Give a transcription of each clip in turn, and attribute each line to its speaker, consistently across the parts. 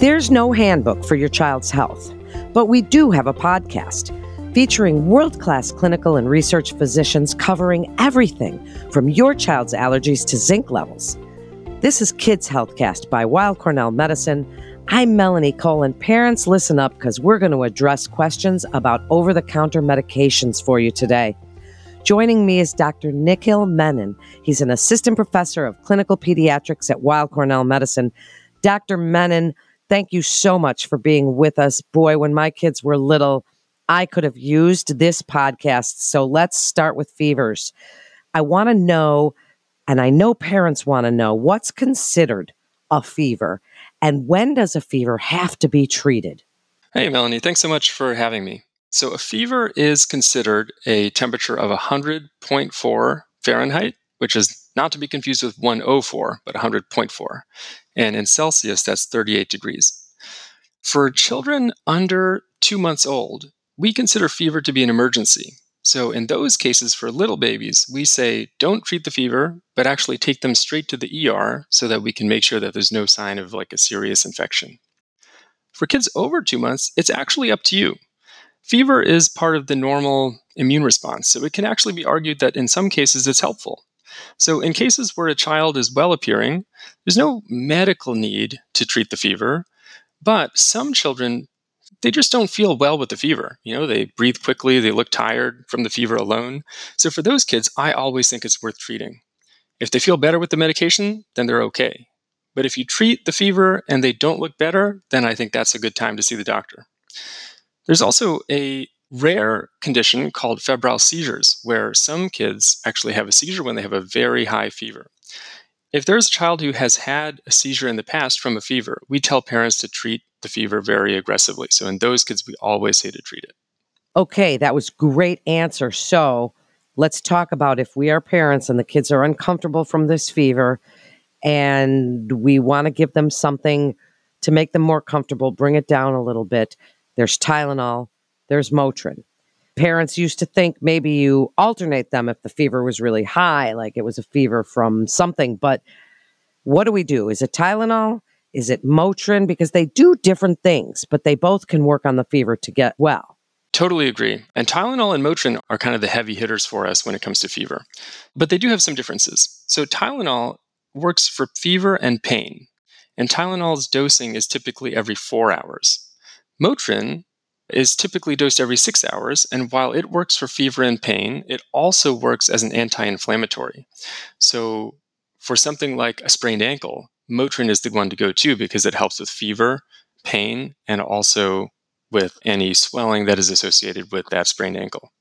Speaker 1: There's no handbook for your child's health, but we do have a podcast featuring world class clinical and research physicians covering everything from your child's allergies to zinc levels. This is Kids Healthcast by Weill Cornell Medicine. I'm Melanie Cole, and parents, listen up because we're going to address questions about over the counter medications for you today. Joining me is Dr. Nikhil Menon. He's an assistant professor of clinical pediatrics at Weill Cornell Medicine. Dr. Menon, thank you so much for being with us. Boy, when my kids were little, I could have used this podcast. So let's start with fevers. I want to know, and I know parents want to know, what's considered a fever and when does a fever have to be treated?
Speaker 2: Hey, Melanie, thanks so much for having me. So, a fever is considered a temperature of 100.4 Fahrenheit, which is not to be confused with 104, but 100.4. And in Celsius, that's 38 degrees. For children under two months old, we consider fever to be an emergency. So, in those cases for little babies, we say don't treat the fever, but actually take them straight to the ER so that we can make sure that there's no sign of like a serious infection. For kids over two months, it's actually up to you. Fever is part of the normal immune response, so it can actually be argued that in some cases it's helpful. So, in cases where a child is well appearing, there's no medical need to treat the fever, but some children they just don't feel well with the fever. You know, they breathe quickly, they look tired from the fever alone. So for those kids, I always think it's worth treating. If they feel better with the medication, then they're okay. But if you treat the fever and they don't look better, then I think that's a good time to see the doctor. There's also a rare condition called febrile seizures, where some kids actually have a seizure when they have a very high fever. If there's a child who has had a seizure in the past from a fever, we tell parents to treat the fever very aggressively. So in those kids, we always say to treat it.
Speaker 1: Okay, that was great answer. So let's talk about if we are parents and the kids are uncomfortable from this fever and we want to give them something to make them more comfortable, bring it down a little bit. There's Tylenol, there's Motrin. Parents used to think maybe you alternate them if the fever was really high, like it was a fever from something. But what do we do? Is it Tylenol? Is it Motrin? Because they do different things, but they both can work on the fever to get well.
Speaker 2: Totally agree. And Tylenol and Motrin are kind of the heavy hitters for us when it comes to fever. But they do have some differences. So Tylenol works for fever and pain, and Tylenol's dosing is typically every four hours. Motrin is typically dosed every six hours, and while it works for fever and pain, it also works as an anti inflammatory. So, for something like a sprained ankle, Motrin is the one to go to because it helps with fever, pain, and also with any swelling that is associated with that sprained ankle.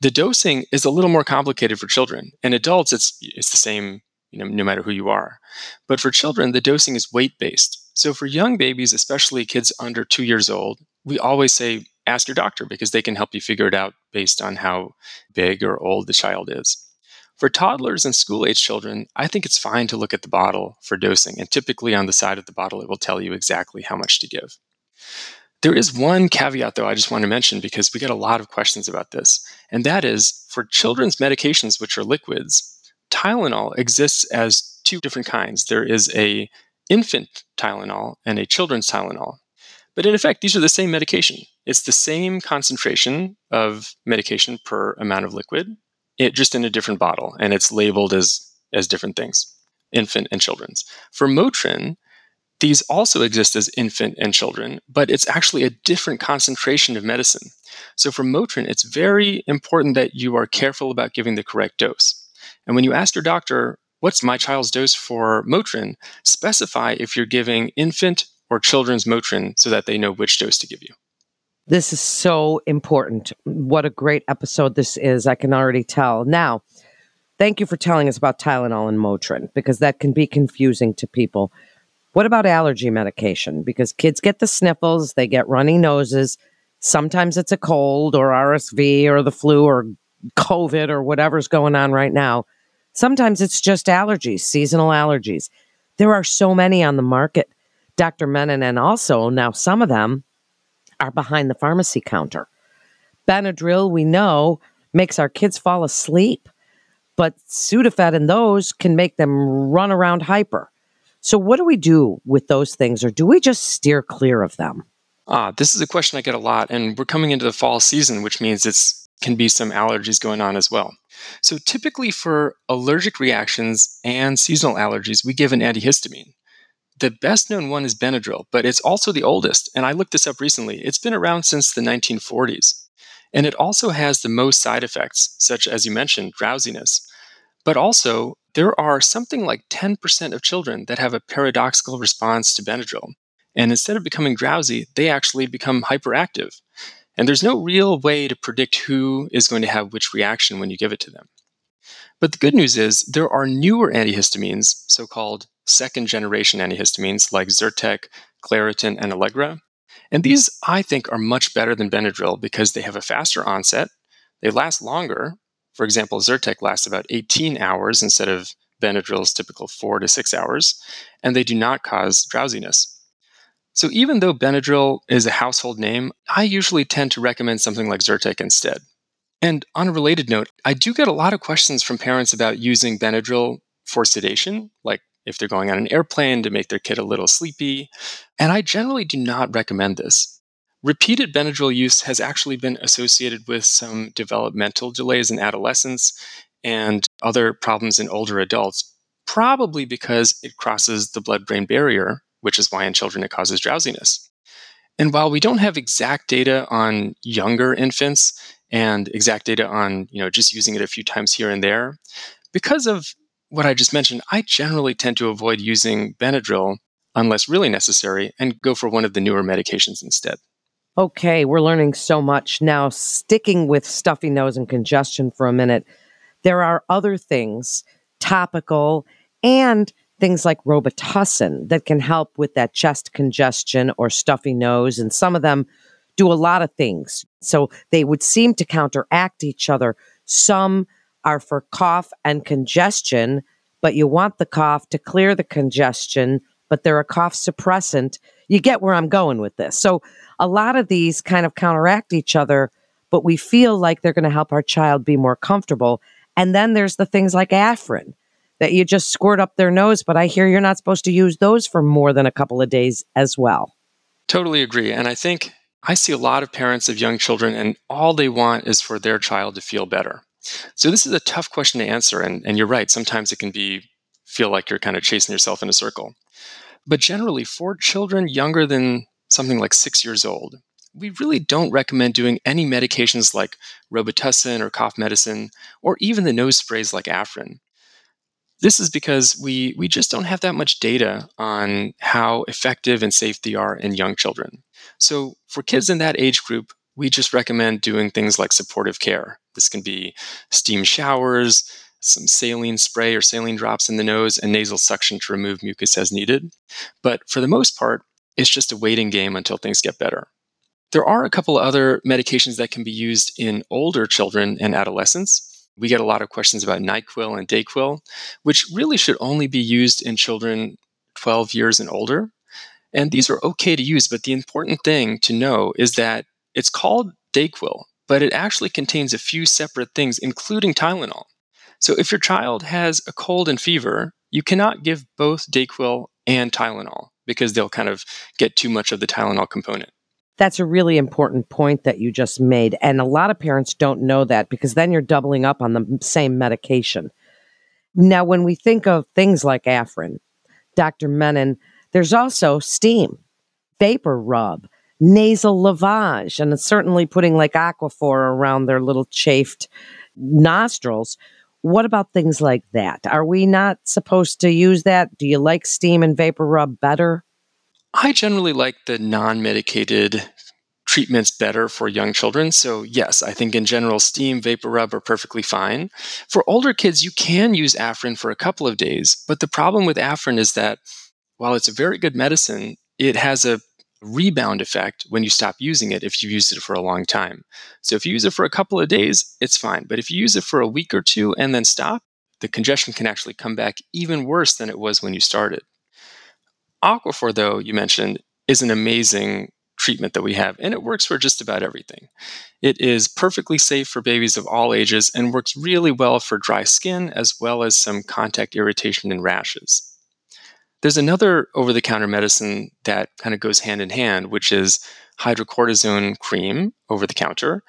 Speaker 2: The dosing is a little more complicated for children. In adults, it's, it's the same you know, no matter who you are. But for children, the dosing is weight based. So for young babies, especially kids under two years old, we always say, ask your doctor because they can help you figure it out based on how big or old the child is. For toddlers and school age children, I think it's fine to look at the bottle for dosing, and typically on the side of the bottle, it will tell you exactly how much to give. There is one caveat, though, I just want to mention because we get a lot of questions about this, and that is for children's medications, which are liquids, Tylenol exists as two different kinds. There is a infant Tylenol and a children's Tylenol. But in effect, these are the same medication. It's the same concentration of medication per amount of liquid, it just in a different bottle, and it's labeled as as different things, infant and children's. For Motrin, these also exist as infant and children, but it's actually a different concentration of medicine. So for Motrin, it's very important that you are careful about giving the correct dose. And when you ask your doctor, what's my child's dose for Motrin, specify if you're giving infant or children's Motrin so that they know which dose to give you.
Speaker 1: This is so important. What a great episode this is. I can already tell. Now, thank you for telling us about Tylenol and Motrin because that can be confusing to people. What about allergy medication? Because kids get the sniffles, they get runny noses. Sometimes it's a cold or RSV or the flu or COVID or whatever's going on right now. Sometimes it's just allergies, seasonal allergies. There are so many on the market. Dr. Menon, and also now some of them are behind the pharmacy counter. Benadryl, we know, makes our kids fall asleep. but Sudafed and those can make them run around hyper. So, what do we do with those things, or do we just steer clear of them?
Speaker 2: Ah, this is a question I get a lot, and we're coming into the fall season, which means it's can be some allergies going on as well. So, typically for allergic reactions and seasonal allergies, we give an antihistamine. The best known one is Benadryl, but it's also the oldest, and I looked this up recently. It's been around since the 1940s. And it also has the most side effects, such as you mentioned, drowsiness. But also, there are something like 10% of children that have a paradoxical response to Benadryl. And instead of becoming drowsy, they actually become hyperactive. And there's no real way to predict who is going to have which reaction when you give it to them. But the good news is there are newer antihistamines, so called second generation antihistamines like Zyrtec, Claritin, and Allegra. And these, I think, are much better than Benadryl because they have a faster onset, they last longer. For example, Zyrtec lasts about 18 hours instead of Benadryl's typical four to six hours, and they do not cause drowsiness. So even though Benadryl is a household name, I usually tend to recommend something like Zyrtec instead. And on a related note, I do get a lot of questions from parents about using Benadryl for sedation, like if they're going on an airplane to make their kid a little sleepy. And I generally do not recommend this. Repeated Benadryl use has actually been associated with some developmental delays in adolescence and other problems in older adults, probably because it crosses the blood brain barrier which is why in children it causes drowsiness. And while we don't have exact data on younger infants and exact data on, you know, just using it a few times here and there, because of what I just mentioned, I generally tend to avoid using Benadryl unless really necessary and go for one of the newer medications instead.
Speaker 1: Okay, we're learning so much. Now, sticking with stuffy nose and congestion for a minute, there are other things, topical and things like Robitussin that can help with that chest congestion or stuffy nose. And some of them do a lot of things. So they would seem to counteract each other. Some are for cough and congestion, but you want the cough to clear the congestion, but they're a cough suppressant. You get where I'm going with this. So a lot of these kind of counteract each other, but we feel like they're going to help our child be more comfortable. And then there's the things like Afrin that you just squirt up their nose, but I hear you're not supposed to use those for more than a couple of days as well.
Speaker 2: Totally agree. And I think I see a lot of parents of young children, and all they want is for their child to feel better. So this is a tough question to answer. And, and you're right, sometimes it can be feel like you're kind of chasing yourself in a circle. But generally, for children younger than something like six years old, we really don't recommend doing any medications like Robitussin or cough medicine, or even the nose sprays like Afrin. This is because we, we just don't have that much data on how effective and safe they are in young children. So, for kids in that age group, we just recommend doing things like supportive care. This can be steam showers, some saline spray or saline drops in the nose, and nasal suction to remove mucus as needed. But for the most part, it's just a waiting game until things get better. There are a couple other medications that can be used in older children and adolescents we get a lot of questions about NyQuil and Dayquil, which really should only be used in children 12 years and older. And these are okay to use, but the important thing to know is that it's called Dayquil, but it actually contains a few separate things, including Tylenol. So if your child has a cold and fever, you cannot give both Dayquil and Tylenol because they'll kind of get too much of the Tylenol component.
Speaker 1: That's a really important point that you just made. And a lot of parents don't know that because then you're doubling up on the same medication. Now, when we think of things like Afrin, Dr. Menon, there's also steam, vapor rub, nasal lavage, and certainly putting like Aquaphor around their little chafed nostrils. What about things like that? Are we not supposed to use that? Do you like steam and vapor rub better?
Speaker 2: I generally like the non medicated treatments better for young children. So, yes, I think in general, steam, vapor rub are perfectly fine. For older kids, you can use Afrin for a couple of days. But the problem with Afrin is that while it's a very good medicine, it has a rebound effect when you stop using it if you use it for a long time. So, if you use it for a couple of days, it's fine. But if you use it for a week or two and then stop, the congestion can actually come back even worse than it was when you started. Aquaphor, though, you mentioned, is an amazing treatment that we have, and it works for just about everything. It is perfectly safe for babies of all ages and works really well for dry skin as well as some contact irritation and rashes. There's another over the counter medicine that kind of goes hand in hand, which is hydrocortisone cream over the counter.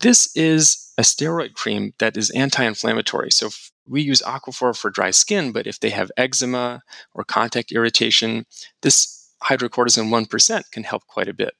Speaker 2: This is a steroid cream that is anti inflammatory. So we use Aquaphor for dry skin, but if they have eczema or contact irritation, this hydrocortisone 1% can help quite a bit.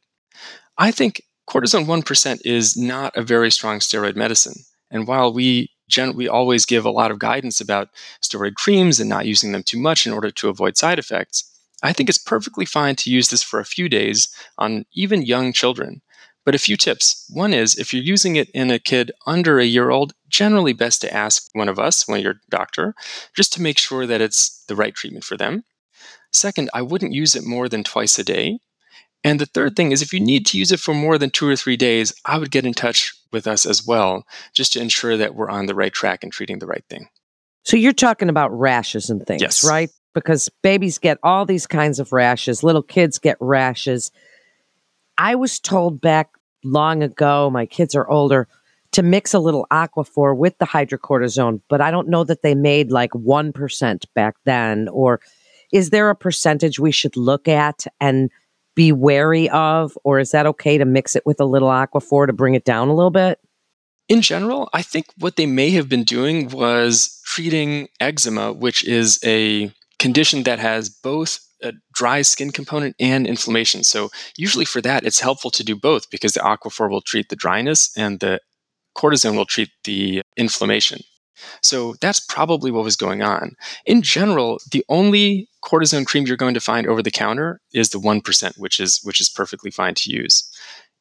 Speaker 2: I think cortisone 1% is not a very strong steroid medicine. And while we gen- we always give a lot of guidance about steroid creams and not using them too much in order to avoid side effects, I think it's perfectly fine to use this for a few days on even young children. But a few tips. One is if you're using it in a kid under a year old, generally best to ask one of us, one of your doctor, just to make sure that it's the right treatment for them. Second, I wouldn't use it more than twice a day. And the third thing is if you need to use it for more than two or three days, I would get in touch with us as well, just to ensure that we're on the right track and treating the right thing.
Speaker 1: So you're talking about rashes and things,
Speaker 2: Yes.
Speaker 1: right? Because babies get all these kinds of rashes, little kids get rashes. I was told back long ago, my kids are older, to mix a little Aquaphor with the hydrocortisone, but I don't know that they made like 1% back then. Or is there a percentage we should look at and be wary of? Or is that okay to mix it with a little Aquaphor to bring it down a little bit?
Speaker 2: In general, I think what they may have been doing was treating eczema, which is a condition that has both a dry skin component and inflammation. So, usually for that, it's helpful to do both because the Aquaphor will treat the dryness and the cortisone will treat the inflammation. So, that's probably what was going on. In general, the only cortisone cream you're going to find over the counter is the 1%, which is, which is perfectly fine to use.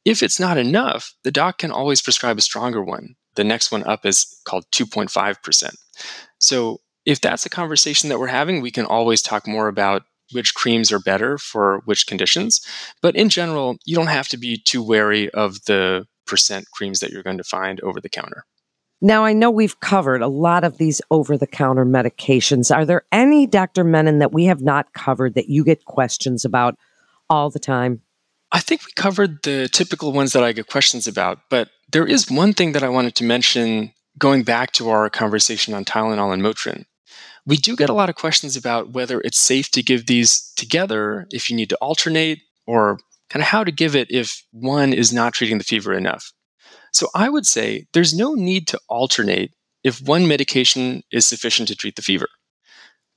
Speaker 2: If it's not enough, the doc can always prescribe a stronger one. The next one up is called 2.5%. So if that's a conversation that we're having, we can always talk more about which creams are better for which conditions. But in general, you don't have to be too wary of the percent creams that you're going to find over the counter.
Speaker 1: Now, I know we've covered a lot of these over the counter medications. Are there any, Dr. Menon, that we have not covered that you get questions about all the time?
Speaker 2: I think we covered the typical ones that I get questions about, but there is one thing that I wanted to mention going back to our conversation on Tylenol and Motrin. We do get a lot of questions about whether it's safe to give these together, if you need to alternate, or kind of how to give it if one is not treating the fever enough. So I would say there's no need to alternate if one medication is sufficient to treat the fever.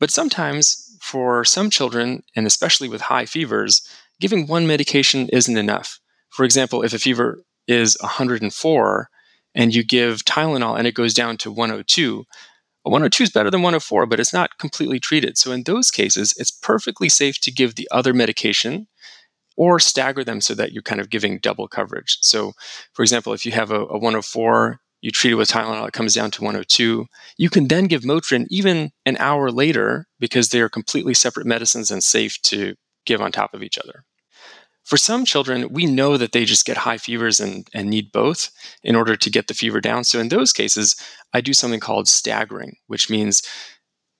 Speaker 2: But sometimes, for some children, and especially with high fevers, giving one medication isn't enough. For example, if a fever is 104 and you give Tylenol and it goes down to 102, well, 102 is better than 104, but it's not completely treated. So in those cases, it's perfectly safe to give the other medication or stagger them so that you're kind of giving double coverage. So, for example, if you have a, a 104, you treat it with Tylenol, it comes down to 102. You can then give Motrin even an hour later because they are completely separate medicines and safe to give on top of each other. For some children, we know that they just get high fevers and, and need both in order to get the fever down. So in those cases, I do something called staggering, which means,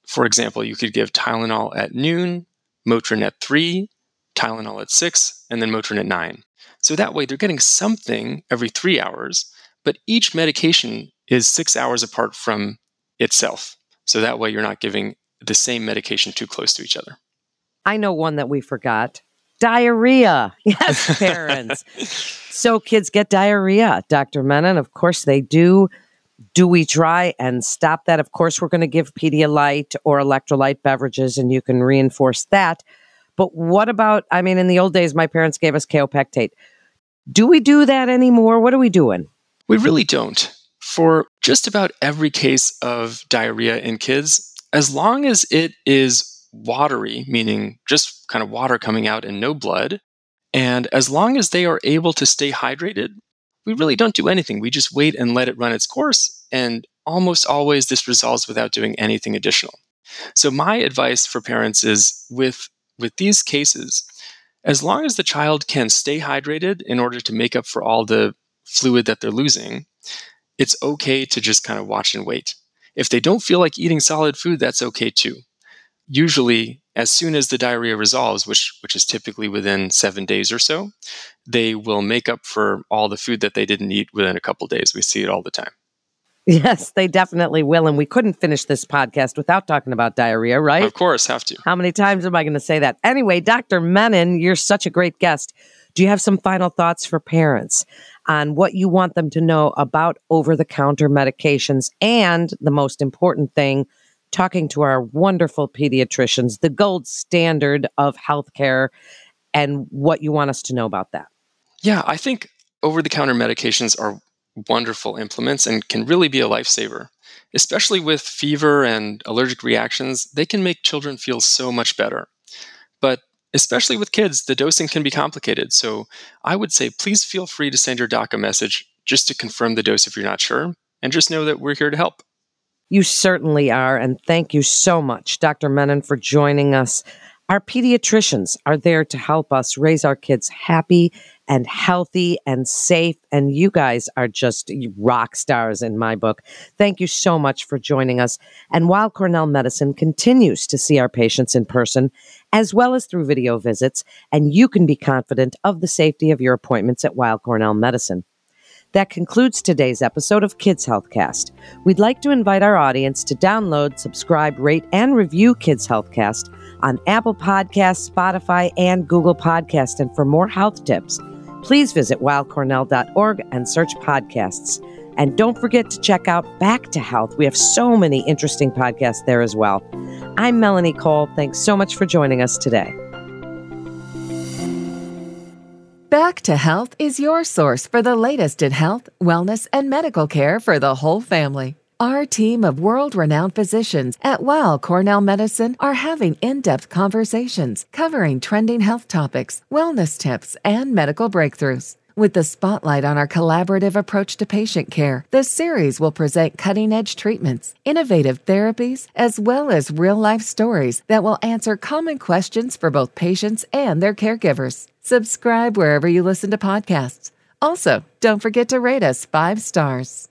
Speaker 2: for example, you could give Tylenol at noon, Motrin at 3, Tylenol at 6, and then Motrin at 9. So that way they're getting something every three hours, but each medication is six hours apart from itself. So that way you're not giving the same medication too close to each other.
Speaker 1: I know one that we forgot diarrhea. Yes, parents. so kids get diarrhea, Dr. Menon. Of course they do. Do we try and stop that? Of course, we're going to give Pedialyte or electrolyte beverages, and you can reinforce that. But what about, I mean, in the old days, my parents gave us kaopectate. Do we do that anymore? What are we doing?
Speaker 2: We really don't. For just about every case of diarrhea in kids, as long as it is watery, meaning just kind of water coming out and no blood, and as long as they are able to stay hydrated, we really don't do anything. We just wait and let it run its course. And almost always this resolves without doing anything additional. So my advice for parents is with with these cases, as long as the child can stay hydrated in order to make up for all the fluid that they're losing, it's okay to just kind of watch and wait. If they don't feel like eating solid food, that's okay too. Usually, as soon as the diarrhea resolves, which which is typically within seven days or so, they will make up for all the food that they didn't eat within a couple days. We see it all the time.
Speaker 1: Yes, they definitely will. And we couldn't finish this podcast without talking about diarrhea, right?
Speaker 2: Of course, have to.
Speaker 1: How many times am I going to say that? Anyway, Dr. Menon, you're such a great guest. Do you have some final thoughts for parents on what you want them to know about over the counter medications? And the most important thing, talking to our wonderful pediatricians, the gold standard of healthcare, and what you want us to know about that.
Speaker 2: Yeah, I think over the counter medications are wonderful implements and can really be a lifesaver. Especially with fever and allergic reactions, they can make children feel so much better. But especially with kids, the dosing can be complicated. So I would say please feel free to send your doc a message just to confirm the dose if you're not sure, and just know that we're here to help.
Speaker 1: You certainly are. And thank you so much, Dr. Menon, for joining us. Our pediatricians are there to help us raise our kids happy and healthy and safe. And you guys are just rock stars in my book. Thank you so much for joining us. And Weill Cornell Medicine continues to see our patients in person as well as through video visits, and you can be confident of the safety of your appointments at Weill Cornell Medicine. That concludes today's episode of Kids Healthcast. We'd like to invite our audience to download, subscribe, rate, and review Kids Healthcast on Apple Podcasts, Spotify, and Google Podcast. And for more health tips, please visit weillcornell.org and search podcasts. And don't forget to check out Back to Health. We have so many interesting podcasts there as well. I'm Melanie Cole. Thanks so much for joining us today.
Speaker 3: Back to Health is your source for the latest in health, wellness, and medical care for the whole family. Our team of world renowned physicians at Weill Cornell Medicine are having in depth conversations covering trending health topics, wellness tips, and medical breakthroughs. With the spotlight on our collaborative approach to patient care, the series will present cutting edge treatments, innovative therapies, as well as real life stories that will answer common questions for both patients and their caregivers. Subscribe wherever you listen to podcasts. Also, don't forget to rate us five stars.